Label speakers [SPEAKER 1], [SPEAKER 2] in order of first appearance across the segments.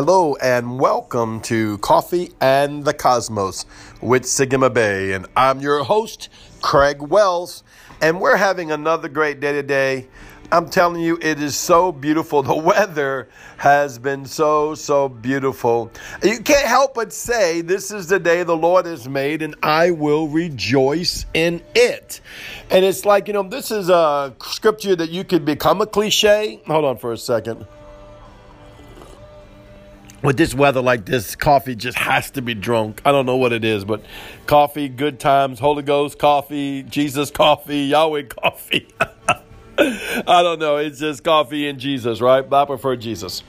[SPEAKER 1] Hello and welcome to Coffee and the Cosmos with Sigma Bay. And I'm your host, Craig Wells. And we're having another great day today. I'm telling you, it is so beautiful. The weather has been so, so beautiful. You can't help but say, This is the day the Lord has made, and I will rejoice in it. And it's like, you know, this is a scripture that you could become a cliche. Hold on for a second with this weather like this, coffee just has to be drunk. I don't know what it is, but coffee, good times, Holy Ghost coffee, Jesus coffee, Yahweh coffee. I don't know. It's just coffee and Jesus, right? But I prefer Jesus.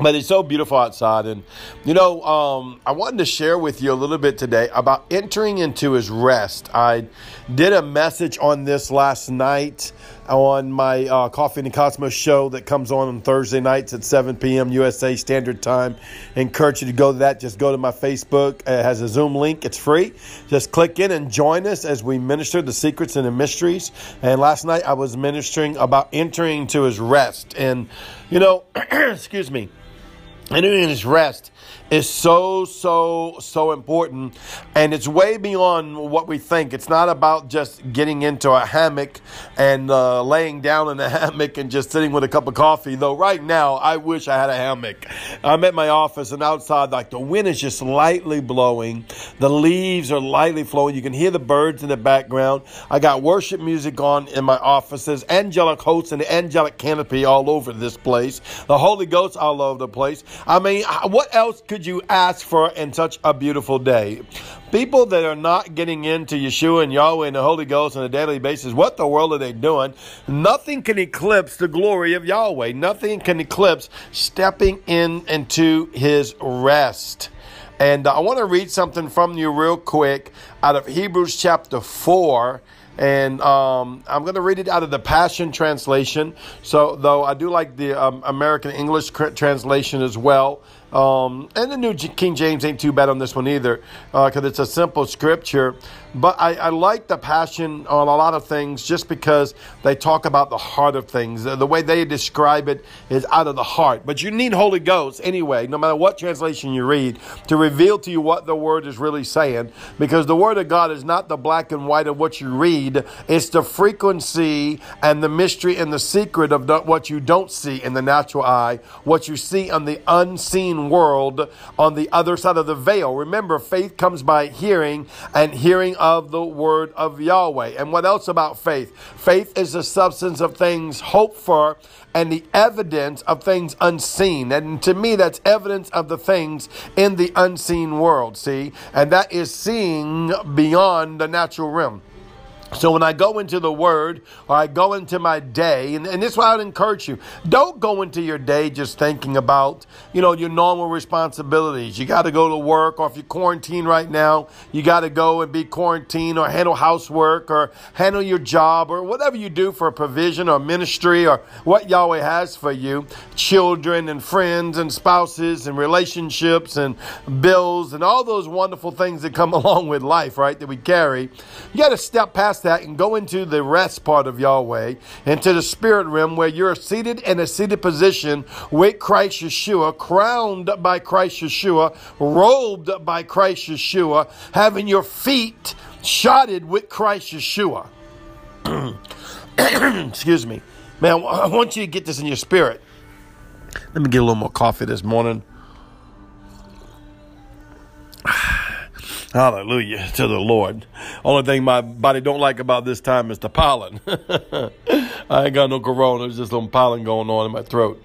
[SPEAKER 1] But it's so beautiful outside. And, you know, um, I wanted to share with you a little bit today about entering into his rest. I did a message on this last night on my uh, Coffee and Cosmos show that comes on on Thursday nights at 7 p.m. USA Standard Time. I encourage you to go to that. Just go to my Facebook. It has a Zoom link. It's free. Just click in and join us as we minister the secrets and the mysteries. And last night I was ministering about entering to his rest. And, you know, excuse me entering his rest is so, so, so important. And it's way beyond what we think. It's not about just getting into a hammock and uh, laying down in a hammock and just sitting with a cup of coffee. Though, right now, I wish I had a hammock. I'm at my office and outside, like the wind is just lightly blowing. The leaves are lightly flowing. You can hear the birds in the background. I got worship music on in my offices, angelic hosts and angelic canopy all over this place. The Holy Ghost all over the place. I mean, what else could you ask for in such a beautiful day? People that are not getting into Yeshua and Yahweh and the Holy Ghost on a daily basis, what the world are they doing? Nothing can eclipse the glory of Yahweh. Nothing can eclipse stepping in into his rest. And uh, I want to read something from you real quick out of Hebrews chapter 4 and um, I'm going to read it out of the Passion Translation. So, though I do like the um, American English translation as well. Um, and the New King James ain't too bad on this one either, because uh, it's a simple scripture. But I, I, like the passion on a lot of things just because they talk about the heart of things. The way they describe it is out of the heart. But you need Holy Ghost anyway, no matter what translation you read, to reveal to you what the word is really saying. Because the word of God is not the black and white of what you read, it's the frequency and the mystery and the secret of what you don't see in the natural eye, what you see on the unseen world on the other side of the veil. Remember, faith comes by hearing, and hearing of the word of Yahweh. And what else about faith? Faith is the substance of things hoped for and the evidence of things unseen. And to me, that's evidence of the things in the unseen world, see? And that is seeing beyond the natural realm. So when I go into the word or I go into my day, and, and this is why I'd encourage you, don't go into your day just thinking about, you know, your normal responsibilities. You got to go to work, or if you're quarantined right now, you got to go and be quarantined or handle housework or handle your job or whatever you do for a provision or ministry or what Yahweh has for you. Children and friends and spouses and relationships and bills and all those wonderful things that come along with life, right, that we carry. You got to step past past that and go into the rest part of Yahweh, into the spirit realm where you're seated in a seated position with Christ Yeshua, crowned by Christ Yeshua, robed by Christ Yeshua, having your feet shodded with Christ Yeshua. Excuse me. Man, I want you to get this in your spirit. Let me get a little more coffee this morning. Hallelujah to the Lord. Only thing my body don't like about this time is the pollen. I ain't got no corona. There's just some pollen going on in my throat.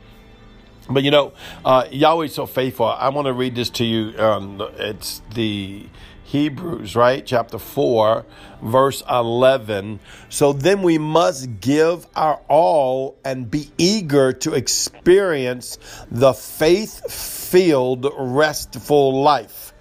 [SPEAKER 1] But you know, uh, Yahweh's so faithful. I want to read this to you. Um, it's the Hebrews, right? Chapter 4, verse 11. So then we must give our all and be eager to experience the faith filled, restful life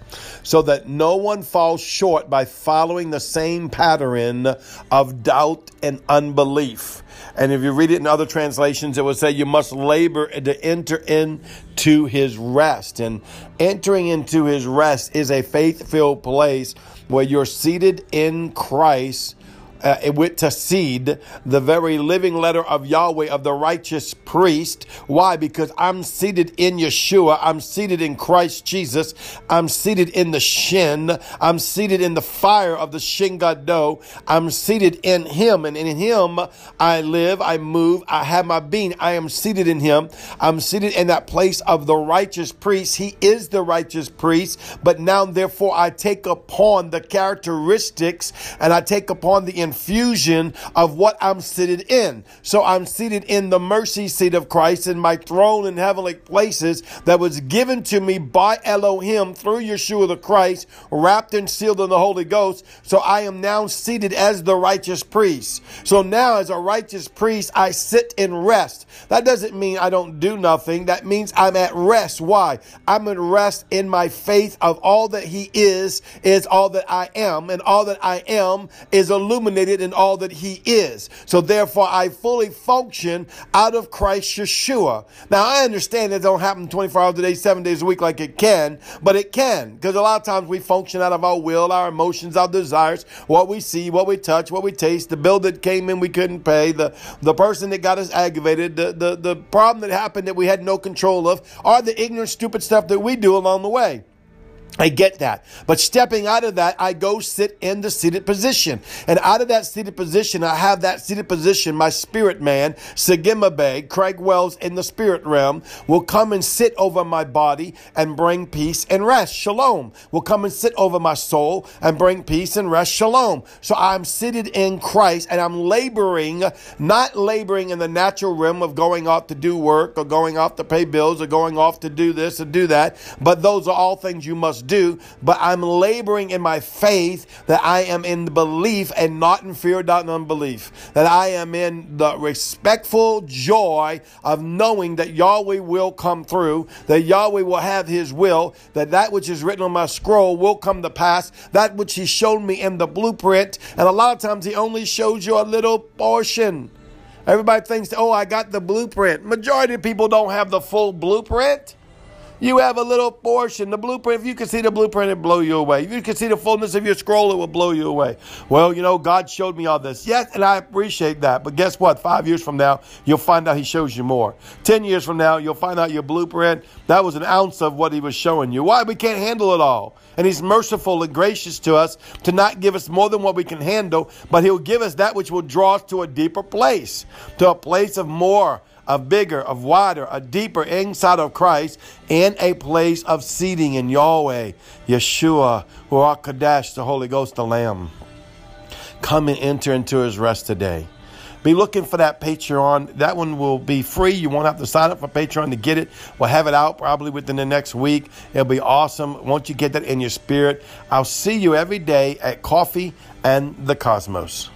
[SPEAKER 1] so that no one falls short by following the same pattern of doubt and unbelief. And if you read it in other translations, it will say you must labor to enter into his rest. And entering into his rest is a faith filled place where you're seated in Christ uh, with Tasid, the very living letter of Yahweh, of the righteous priest. Why? Because I'm seated in Yeshua. I'm seated in Christ Jesus. I'm seated in the Shin. I'm seated in the fire of the Shin Gadol. I'm seated in Him, and in Him I live, I move, I have my being. I am seated in Him. I'm seated in that place of the righteous priest. He is the righteous priest, but now, therefore, I take upon the characteristics and I take upon the infusion of what I'm seated in. So I'm seated in the mercy seat of Christ in my throne in heavenly places that was given to me by Elohim through Yeshua the Christ, wrapped and sealed in the Holy Ghost. So I am now seated as the righteous priest. So now, as a righteous priest, I sit in rest. That doesn't mean I don't do nothing. That means I'm at rest. Why? I'm at rest in my faith of all that He is, is all that I am, and all that I am is illuminated in all that He is. So therefore, I fully function out of Christ Yeshua. Now, I understand it don't happen 24 hours a day, seven days a week like it can, but it can because a lot of times we function out of our will, our emotions, our desires, what we see, what we touch, what we taste, the bill that came in we couldn't pay, the, the person that got us aggravated, the, the, the problem that happened that we had no control of, or the ignorant, stupid stuff that we do along the way. I get that. But stepping out of that, I go sit in the seated position. And out of that seated position, I have that seated position, my spirit man, Bay, Craig Wells in the spirit realm, will come and sit over my body and bring peace and rest. Shalom. Will come and sit over my soul and bring peace and rest. Shalom. So I'm seated in Christ and I'm laboring, not laboring in the natural realm of going off to do work or going off to pay bills or going off to do this or do that. But those are all things you must do, but I'm laboring in my faith that I am in belief and not in fear, not in unbelief. That I am in the respectful joy of knowing that Yahweh will come through, that Yahweh will have his will, that that which is written on my scroll will come to pass, that which he showed me in the blueprint. And a lot of times he only shows you a little portion. Everybody thinks, oh, I got the blueprint. Majority of people don't have the full blueprint. You have a little portion. The blueprint, if you can see the blueprint, it blow you away. If you can see the fullness of your scroll, it will blow you away. Well, you know, God showed me all this. Yes, and I appreciate that. But guess what? Five years from now, you'll find out He shows you more. Ten years from now, you'll find out your blueprint. That was an ounce of what He was showing you. Why? We can't handle it all. And He's merciful and gracious to us to not give us more than what we can handle, but He'll give us that which will draw us to a deeper place, to a place of more a bigger, of wider, a deeper inside of Christ, and a place of seating in Yahweh, Yeshua, Ruach Kadesh, the Holy Ghost, the Lamb. Come and enter into his rest today. Be looking for that Patreon. That one will be free. You won't have to sign up for Patreon to get it. We'll have it out probably within the next week. It'll be awesome. Once you get that in your spirit, I'll see you every day at Coffee and the Cosmos.